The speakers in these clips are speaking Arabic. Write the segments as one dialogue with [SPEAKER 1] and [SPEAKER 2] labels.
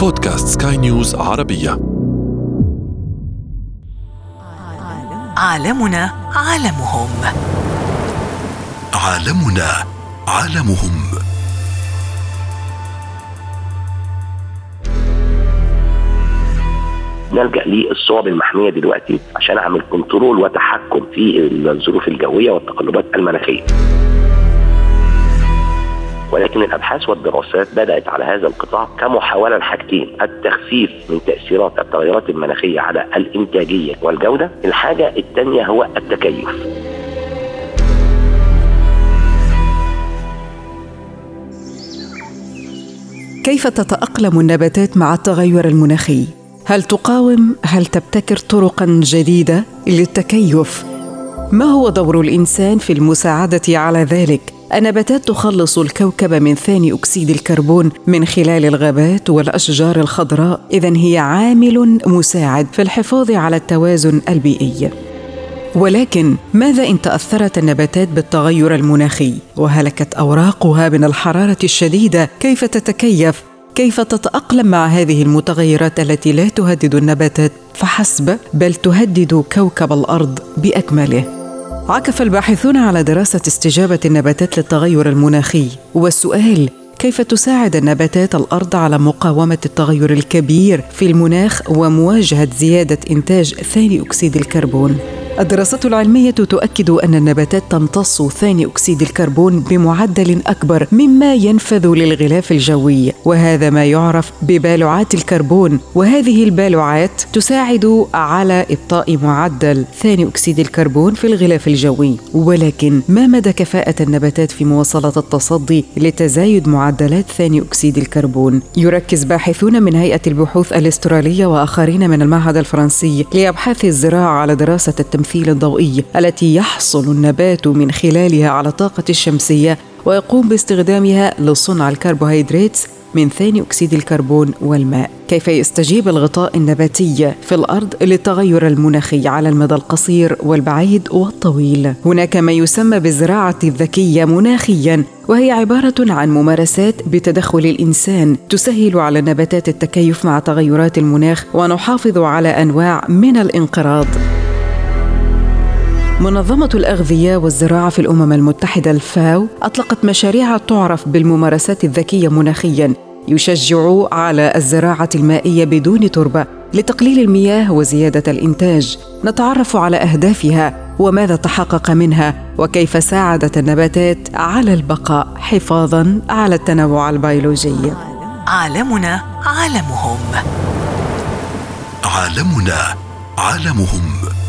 [SPEAKER 1] بودكاست سكاي نيوز عربية.
[SPEAKER 2] عالمنا عالمهم.
[SPEAKER 1] عالمنا عالمهم.
[SPEAKER 3] نلجأ للصوب المحمية دلوقتي عشان أعمل control وتحكم في الظروف الجوية والتقلبات المناخية. ولكن الأبحاث والدراسات بدأت على هذا القطاع كمحاولة لحاجتين التخفيف من تأثيرات التغيرات المناخية على الإنتاجية والجودة الحاجة الثانية هو التكيف.
[SPEAKER 4] كيف تتأقلم النباتات مع التغير المناخي؟ هل تقاوم؟ هل تبتكر طرقا جديدة للتكيف؟ ما هو دور الإنسان في المساعدة على ذلك؟ النباتات تخلص الكوكب من ثاني أكسيد الكربون من خلال الغابات والأشجار الخضراء. اذا هي عامل مساعد في الحفاظ على التوازن البيئي. ولكن ماذا إن تأثرت النباتات بالتغير المناخي؟ وهلكت أوراقها من الحرارة الشديدة. كيف تتكيف؟ كيف تتأقلم مع هذه المتغيرات التي لا تهدد النباتات؟ فحسب بل تهدد كوكب الأرض بأكمله. عكف الباحثون على دراسة استجابة النباتات للتغير المناخي والسؤال كيف تساعد النباتات الأرض على مقاومة التغير الكبير في المناخ ومواجهة زيادة إنتاج ثاني أكسيد الكربون؟ الدراسات العلمية تؤكد أن النباتات تمتص ثاني أكسيد الكربون بمعدل أكبر مما ينفث للغلاف الجوي وهذا ما يعرف ببالوعات الكربون. وهذه البالوعات تساعد على إبطاء معدل ثاني أكسيد الكربون في الغلاف الجوي. ولكن ما مدى كفاءة النباتات في مواصلة التصدي لتزايد معدلات ثاني أكسيد الكربون؟ يركز باحثون من هيئة البحوث الأسترالية وآخرين من المعهد الفرنسي لأبحاث الزراعة على دراسة التمثيل التمثيل الضوئي التي يحصل النبات من خلالها على الطاقة الشمسية ويقوم باستخدامها لصنع الكربوهيدرات من ثاني أكسيد الكربون والماء. كيف يستجيب الغطاء النباتي في الأرض للتغير المناخي على المدى القصير والبعيد والطويل؟ هناك ما يسمى بالزراعة الذكية مناخيا وهي عبارة عن ممارسات بتدخل الإنسان تسهل على النباتات التكيف مع تغيرات المناخ ونحافظ على أنواع من الانقراض. منظمة الأغذية والزراعة في الأمم المتحدة الفاو أطلقت مشاريع تعرف بالممارسات الذكية مناخيا يشجع على الزراعة المائية بدون تربة لتقليل المياه وزيادة الإنتاج. نتعرف على أهدافها وماذا تحقق منها وكيف ساعدت النباتات على البقاء حفاظا على التنوع البيولوجي.
[SPEAKER 2] عالمنا عالمهم.
[SPEAKER 1] عالمنا عالمهم.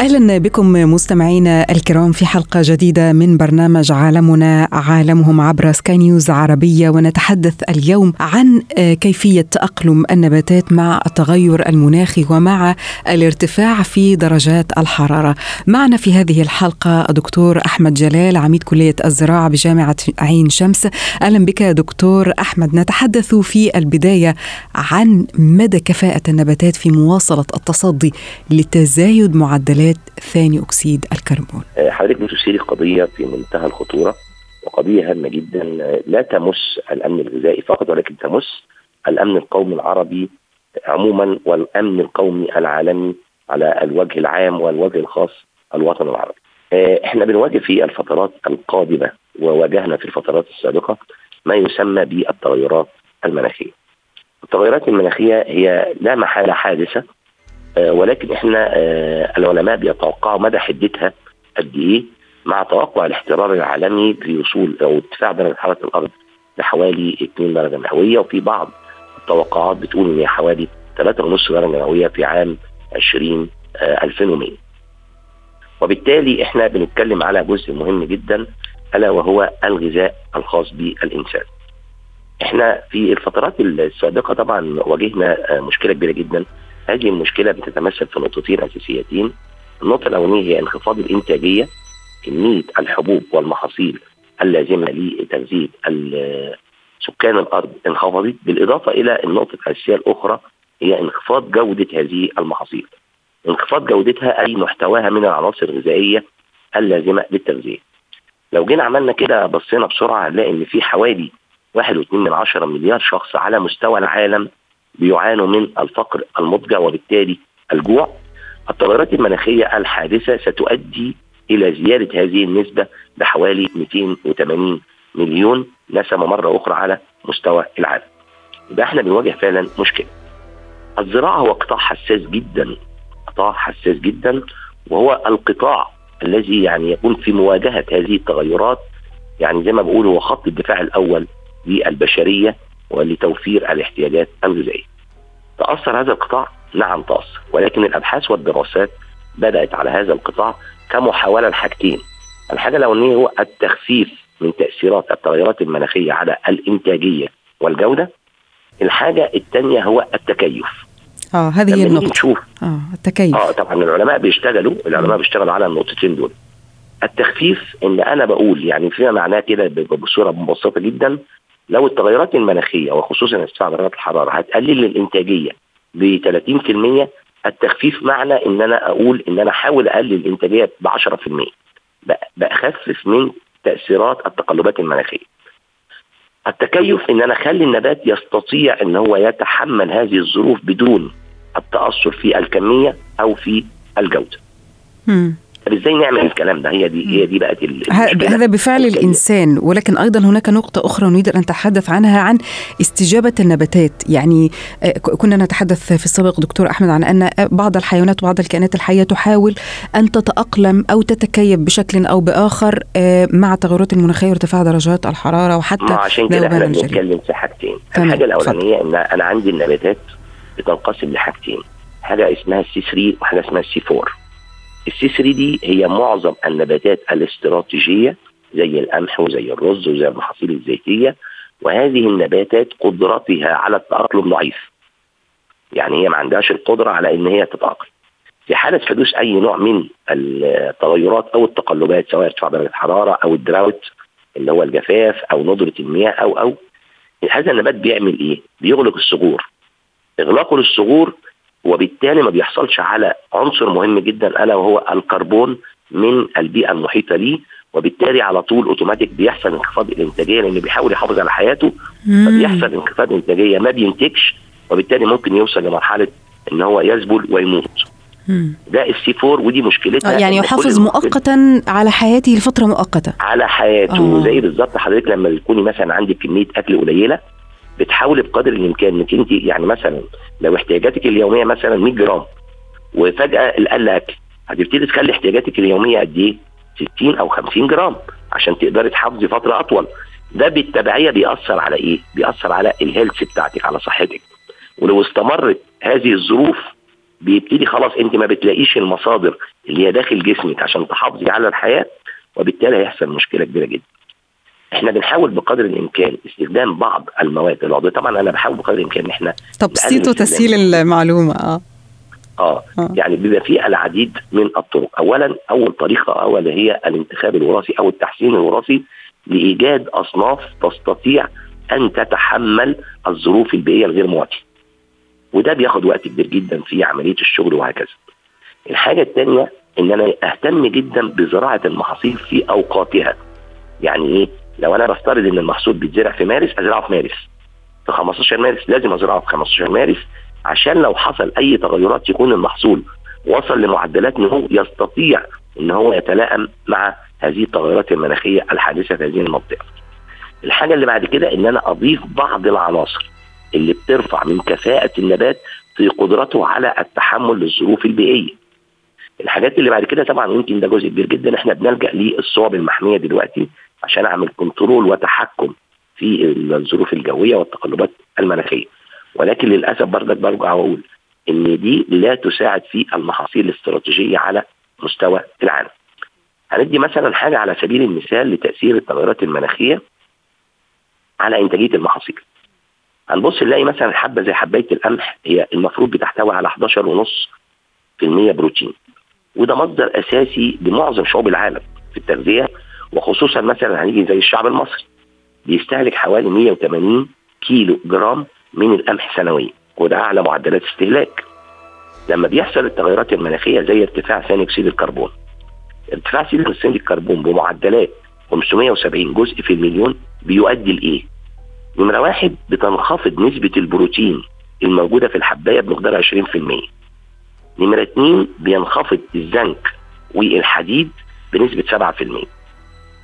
[SPEAKER 4] أهلا بكم مستمعينا الكرام في حلقة جديدة من برنامج عالمنا عالمهم عبر سكاي نيوز عربية ونتحدث اليوم عن كيفية تأقلم النباتات مع التغير المناخي ومع الارتفاع في درجات الحرارة. معنا في هذه الحلقة دكتور أحمد جلال عميد كلية الزراعة بجامعة عين شمس. أهلا بك دكتور أحمد نتحدث في البداية عن مدى كفاءة النباتات في مواصلة التصدي لتزايد معدلات ثاني أكسيد الكربون.
[SPEAKER 3] حضرتك بتثيري قضية في منتهى الخطورة وقضية هامة جدا لا تمس الأمن الغذائي فقط ولكن تمس الأمن القومي العربي عموما والأمن القومي العالمي على الوجه العام والوجه الخاص الوطن العربي. إحنا بنواجه في الفترات القادمة وواجهنا في الفترات السابقة ما يسمى بالتغيرات المناخية. التغيرات المناخية هي لا محالة حادثة ولكن إحنا العلماء بيتوقعوا مدى حدتها قد إيه مع توقع الاحترار العالمي في وصول أو ارتفاع درجة حرارة الأرض لحوالي 2 درجة مئوية وفي بعض التوقعات بتقول إن هي حوالي 3.5 درجة مئوية في عام 20 2100 وبالتالي إحنا بنتكلم على جزء مهم جدا ألا وهو الغذاء الخاص بالإنسان. إحنا في الفترات السابقة طبعا واجهنا مشكلة كبيرة جدا هذه المشكلة بتتمثل في نقطتين أساسيتين النقطة الأولانية هي انخفاض الإنتاجية كمية الحبوب والمحاصيل اللازمة لتغذية سكان الأرض انخفضت بالإضافة إلى النقطة الأساسية الأخرى هي انخفاض جودة هذه المحاصيل. انخفاض جودتها أي محتواها من العناصر الغذائية اللازمة للتغذية. لو جينا عملنا كده بصينا بسرعة هنلاقي إن في حوالي 1.2 من عشرة مليار شخص على مستوى العالم بيعانوا من الفقر المضجع وبالتالي الجوع. التغيرات المناخية الحادثة ستؤدي إلى زيادة هذه النسبة بحوالي 280 مليون نسمة مرة أخرى على مستوى العالم. يبقى إحنا بنواجه فعلا مشكلة. الزراعة هو قطاع حساس جدا قطاع حساس جدا وهو القطاع الذي يعني يكون في مواجهة هذه التغيرات. يعني زي ما بقول هو خط الدفاع الأول للبشرية. ولتوفير الاحتياجات الغذائية. تأثر هذا القطاع؟ نعم تأثر ولكن الأبحاث والدراسات بدأت على هذا القطاع كمحاولة لحاجتين. الحاجة الأولانية هو التخفيف من تأثيرات التغيرات المناخية على الإنتاجية والجودة. الحاجة الثانية هو التكيف.
[SPEAKER 4] آه هذه هي النقطة.
[SPEAKER 3] نشوف
[SPEAKER 4] آه التكيف.
[SPEAKER 3] آه طبعا العلماء بيشتغلوا العلماء بيشتغلوا على النقطتين دول. التخفيف إن أنا بقول يعني فيما معناه كده بصورة مبسطة جدا لو التغيرات المناخية وخصوصا ارتفاع درجات الحرارة هتقلل الإنتاجية ب 30% التخفيف معنى ان أنا أقول ان أنا أحاول أقلل الإنتاجية ب 10% بخفف من تأثيرات التقلبات المناخية. التكيف إن أنا أخلي النبات يستطيع إن هو يتحمل هذه الظروف بدون التأثر في الكمية أو في
[SPEAKER 4] الجودة.
[SPEAKER 3] طب إزاي نعمل الكلام ده؟ هي دي هي دي بقت
[SPEAKER 4] هذا بفعل الإنسان ولكن أيضا هناك نقطة أخرى نريد أن نتحدث عنها عن استجابة النباتات. يعني كنا نتحدث في السابق دكتور أحمد عن أن بعض الحيوانات وبعض الكائنات الحية تحاول أن تتأقلم أو تتكيف بشكل أو بآخر مع التغيرات المناخية وارتفاع درجات الحرارة وحتى
[SPEAKER 3] عشان كده إحنا بنتكلم في حاجتين. الحاجة الأولانية إن أنا عندي النباتات بتنقسم لحاجتين. حاجة اسمها ال C 3 وحاجة اسمها ال C 4 ال C 3 دي هي معظم النباتات الاستراتيجية زي القمح وزي الرز وزي المحاصيل الزيتية وهذه النباتات قدرتها على التأقلم ضعيف. يعني هي ما عندهاش القدرة على إن هي تتأقلم. في حالة حدوث أي نوع من التغيرات أو التقلبات سواء ارتفاع درجة الحراره أو ال drought اللي هو الجفاف أو ندرة المياه أو أو هذا النبات بيعمل إيه؟ بيغلق الثغور. إغلاقه للثغور وبالتالي ما بيحصلش على عنصر مهم جدا ألا وهو الكربون من البيئة المحيطة ليه. وبالتالي على طول أوتوماتيك بيحصل انخفاض الإنتاجية لأن بيحاول يحافظ على حياته. فبيحصل انخفاض إنتاجية ما بينتجش. وبالتالي ممكن يوصل لمرحلة إن هو يذبل ويموت. ده السي 4 ودي مشكلتها
[SPEAKER 4] يعني يحافظ مؤقتا على حياته لفترة مؤقتة.
[SPEAKER 3] على حياته. آه. زي بالظبط حضرتك لما تكوني مثلا عندك كمية أكل قليلة بتحاولي بقدر الإمكان إنك أنت يعني مثلا لو احتياجاتك اليومية مثلا 100 جرام وفجأة قل أكل هتبتدي تخلي احتياجاتك اليومية قد إيه؟ 60 أو 50 جرام عشان تقدري تحافظي فترة أطول ده بالتبعية بيأثر على إيه؟ بيأثر على الهيلث بتاعتك على صحتك ولو استمرت هذه الظروف بيبتدي خلاص أنت ما بتلاقيش المصادر اللي هي داخل جسمك عشان تحافظي على الحياة وبالتالي هيحصل مشكلة كبيرة جدا. إحنا بنحاول بقدر الإمكان استخدام بعض المواد العضوية. طبعا أنا بحاول بقدر الإمكان إن إحنا
[SPEAKER 4] تبسيط وتسهيل المعلومة. آه.
[SPEAKER 3] آه. يعني بيبقى في العديد من الطرق. اولا أول طريقة اول هي الانتخاب الوراثي أو التحسين الوراثي لإيجاد أصناف تستطيع أن تتحمل الظروف البيئية الغير مواتية. وده بياخد وقت كبير جدا في عملية الشغل وهكذا. الحاجة الثانية إن أنا أهتم جدا بزراعة المحاصيل في أوقاتها. يعني إيه؟ لو أنا بفترض ان المحصول بيتزرع في مارس ازرعه في مارس في 15 مارس لازم ازرعه في 15 مارس عشان لو حصل اي تغيرات يكون المحصول وصل لمعدلات نمو يستطيع إن هو يتلائم مع هذه التغيرات المناخية الحادثة في هذه المنطقة. الحاجة اللي بعد كده إن أنا أضيف بعض العناصر اللي بترفع من كفاءة النبات في قدرته على التحمل للظروف البيئية. الحاجات اللي بعد كده طبعا يمكن ده جزء كبير جدا إحنا بنلجأ للصوب المحمية دلوقتي عشان أعمل كنترول وتحكم في الظروف الجوية والتقلبات المناخيه ولكن للأسف برضك برجع وأقول إن دي لا تساعد في المحاصيل الاستراتيجية على مستوى العالم. هندي مثلا حاجة على سبيل المثال لتأثير التغيرات المناخيه على إنتاجية المحاصيل. هنبص نلاقي مثلا حبة زي حباية القمح هي المفروض بتحتوي على 11.5% بروتين وده مصدر أساسي لمعظم شعوب العالم في التغذية وخصوصا مثلا هنيجي زي الشعب المصري بيستهلك حوالي 180 كيلو جرام من القمح سنويا وده أعلى معدلات استهلاك. لما بيحصل التغيرات المناخية زي ارتفاع ثاني أكسيد الكربون. ارتفاع ثاني اكسيد الكربون بمعدلات 570 جزء في المليون بيؤدي لإيه؟ نمرة واحد بتنخفض نسبة البروتين الموجودة في الحباية بمقدار 20% نمرة اتنين بينخفض الزنك والحديد بنسبة 7%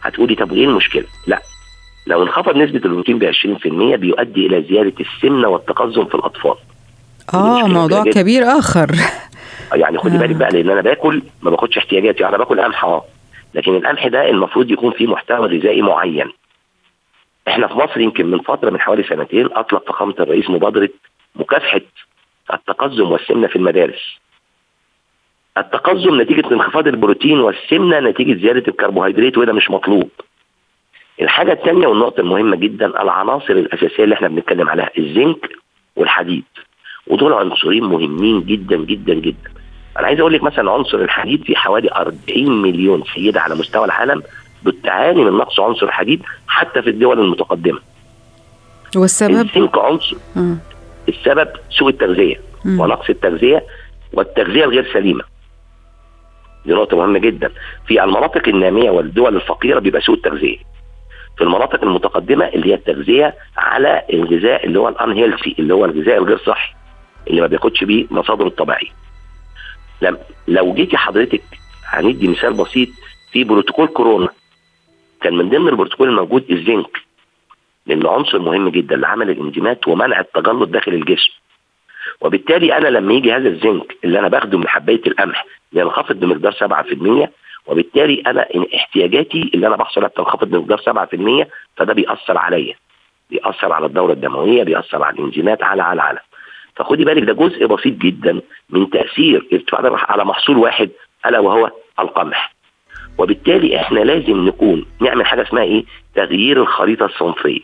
[SPEAKER 3] هتقولي طب وايه المشكلة؟ لا لو انخفض نسبة البروتين ب 20% بيؤدي إلى زيادة السمنة والتقزم في الأطفال آه
[SPEAKER 4] موضوع. كبير آخر
[SPEAKER 3] يعني خدي
[SPEAKER 4] آه.
[SPEAKER 3] بالك بقى لأن أنا باكل ما باخدش احتياجاتي أنا باكل قمح آه لكن القمح ده المفروض يكون فيه محتوى غذائي معين إحنا في مصر يمكن من فترة من حوالي سنتين أطلق فخامة الرئيس مبادرة مكافحة التقزم والسمنة في المدارس التقزم نتيجة انخفاض البروتين والسمنة نتيجة زيادة الكربوهيدرات وده مش مطلوب. الحاجة الثانية والنقطة المهمة جدا العناصر الأساسية اللي إحنا بنتكلم عليها الزنك والحديد. ودول عنصرين مهمين جدا جدا جدا. أنا عايز أقول لك مثلا عنصر الحديد في حوالي 40 مليون سيدة على مستوى العالم بتعاني من نقص عنصر الحديد حتى في الدول المتقدمة.
[SPEAKER 4] والسبب؟
[SPEAKER 3] الزنك عنصر.
[SPEAKER 4] مم.
[SPEAKER 3] السبب سوء التغذية
[SPEAKER 4] مم.
[SPEAKER 3] ونقص التغذية والتغذية الغير سليمة. دي نقطه مهمه جدا. في المناطق النامية والدول الفقيرة بيبقى سوء التغذية. في المناطق المتقدمة اللي هي التغذية على الغذاء اللي هو ال unhealthy اللي هو الغذاء الغير صحي اللي ما بياخدش بيه مصادره الطبيعيه لو جيتي حضرتك هندي مثال بسيط في بروتوكول كورونا. كان من ضمن البروتوكول الموجود الزنك لأنه عنصر مهم جدا لعمل الإنزيمات ومنع التجلط داخل الجسم. وبالتالي أنا لما يجي هذا الزنك اللي أنا باخده من حباية القمح بينخفض بمقدار 7% وبالتالي أنا احتياجاتي اللي أنا بحصل عليها بتنخفض بمقدار 7% فده بيأثر عليا. بيأثر على الدورة الدموية بيأثر على الإنزيمات على على على. فخدي بالك ده جزء بسيط جدا من تأثير ارتفاع على محصول واحد ألا وهو القمح. وبالتالي إحنا لازم نكون نعمل حاجة اسمها إيه؟ تغيير الخريطة الصنفية.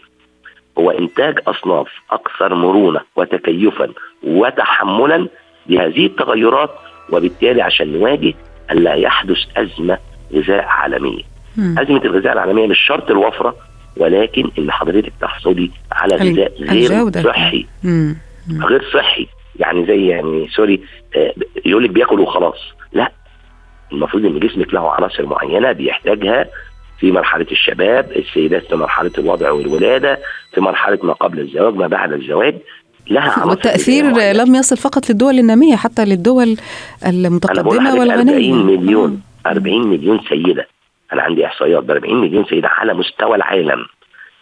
[SPEAKER 3] هو إنتاج أصناف أكثر مرونة وتكيفا وتحملا لهذه التغيرات وبالتالي عشان نواجه الا يحدث أزمة غذاء عالمية.
[SPEAKER 4] مم.
[SPEAKER 3] أزمة الغذاء العالمية مش شرط الوفرة ولكن إن حضرتك تحصلي على غذاء غير
[SPEAKER 4] الجودة.
[SPEAKER 3] صحي
[SPEAKER 4] مم. مم.
[SPEAKER 3] غير صحي يعني زي يعني سوري آه، يقول لك بياكل وخلاص لا المفروض إن جسمك له عناصر معينة بيحتاجها في مرحلة الشباب السيدات في مرحلة الوضع والولادة في مرحلة ما قبل الزواج ما بعد الزواج. لها معينة.
[SPEAKER 4] لم يصل فقط للدول النامية حتى للدول
[SPEAKER 3] لحضرتك
[SPEAKER 4] والغنية
[SPEAKER 3] 40 مليون 40 مليون سيدة. أنا عندي إحصائيات ب 40 مليون سيدة على مستوى العالم.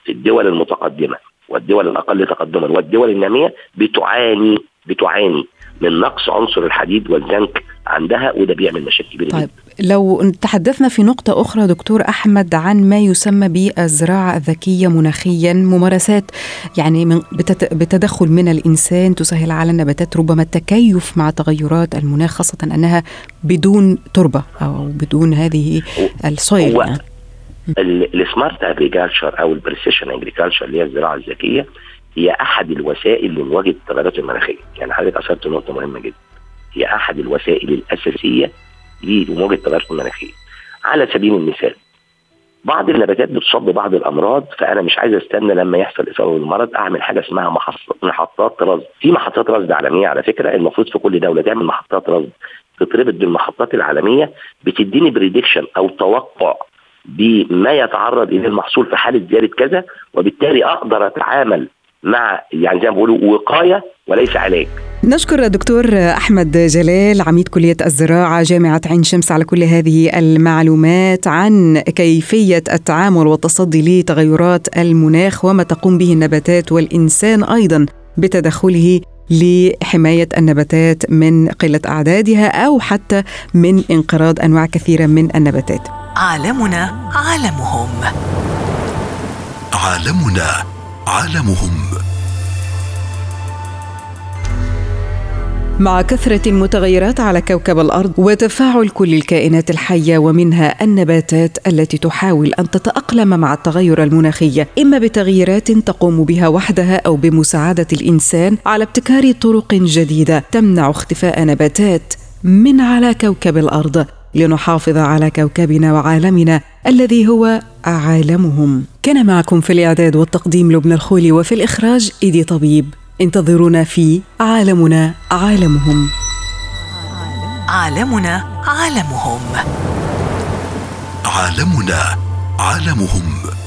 [SPEAKER 3] في الدول المتقدمة والدول الأقل تقدما والدول النامية بتعاني بتعاني. من نقص عنصر الحديد والزنك عندها وده بيعمل مشاكل كبيرة
[SPEAKER 4] طيب لو تحدثنا في نقطة أخرى دكتور أحمد عن ما يسمى بالزراعة الذكية مناخيا ممارسات يعني من بتت- بتدخل من الإنسان تسهل على النباتات ربما التكيف مع تغيرات المناخ خاصة أنها بدون تربة أو بدون هذه ال soil
[SPEAKER 3] هو
[SPEAKER 4] يعني.
[SPEAKER 3] ال- ال smart agriculture أو ال precision agriculture اللي هي الزراعة الذكية هي أحد الوسائل لمواجهه التغيرات المناخية. يعني حضرتك أثرت نقطة مهمة جدا. هي أحد الوسائل الأساسية لمواجهه التغيرات المناخية. على سبيل المثال بعض النباتات بتصاب ببعض الأمراض فأنا مش عايز أستنى لما يحصل إصابة بالمرض أعمل حاجة اسمها محطات رصد. في محطات رصد عالمية على فكرة المفروض في كل دولة تعمل محطات رصد تتربط بالمحطات العالمية بتديني بريدكشن أو توقع بما يتعرض إليه المحصول في حالة زيادة كذا وبالتالي أقدر أتعامل مع يعني زي ما بيقولوا وقاية وليس علاج
[SPEAKER 4] نشكر الدكتور أحمد جلال عميد كلية الزراعة جامعة عين شمس على كل هذه المعلومات عن كيفية التعامل والتصدي لتغيرات المناخ وما تقوم به النباتات والإنسان أيضا بتدخله لحماية النباتات من قلة أعدادها أو حتى من انقراض أنواع كثيرة من النباتات.
[SPEAKER 2] عالمنا عالمهم.
[SPEAKER 1] عالمنا عالمهم.
[SPEAKER 4] مع كثرة المتغيرات على كوكب الأرض وتفاعل كل الكائنات الحية ومنها النباتات التي تحاول أن تتأقلم مع التغير المناخي إما بتغييرات تقوم بها وحدها أو بمساعدة الإنسان على ابتكار طرق جديدة تمنع اختفاء نباتات من على كوكب الأرض. لنحافظ على كوكبنا وعالمنا الذي هو عالمهم كان معكم في الإعداد والتقديم لبنى الخولي وفي الإخراج إيدي طبيب. انتظرونا في عالمنا عالمهم.
[SPEAKER 2] عالمنا عالمهم.
[SPEAKER 1] عالمنا عالمهم.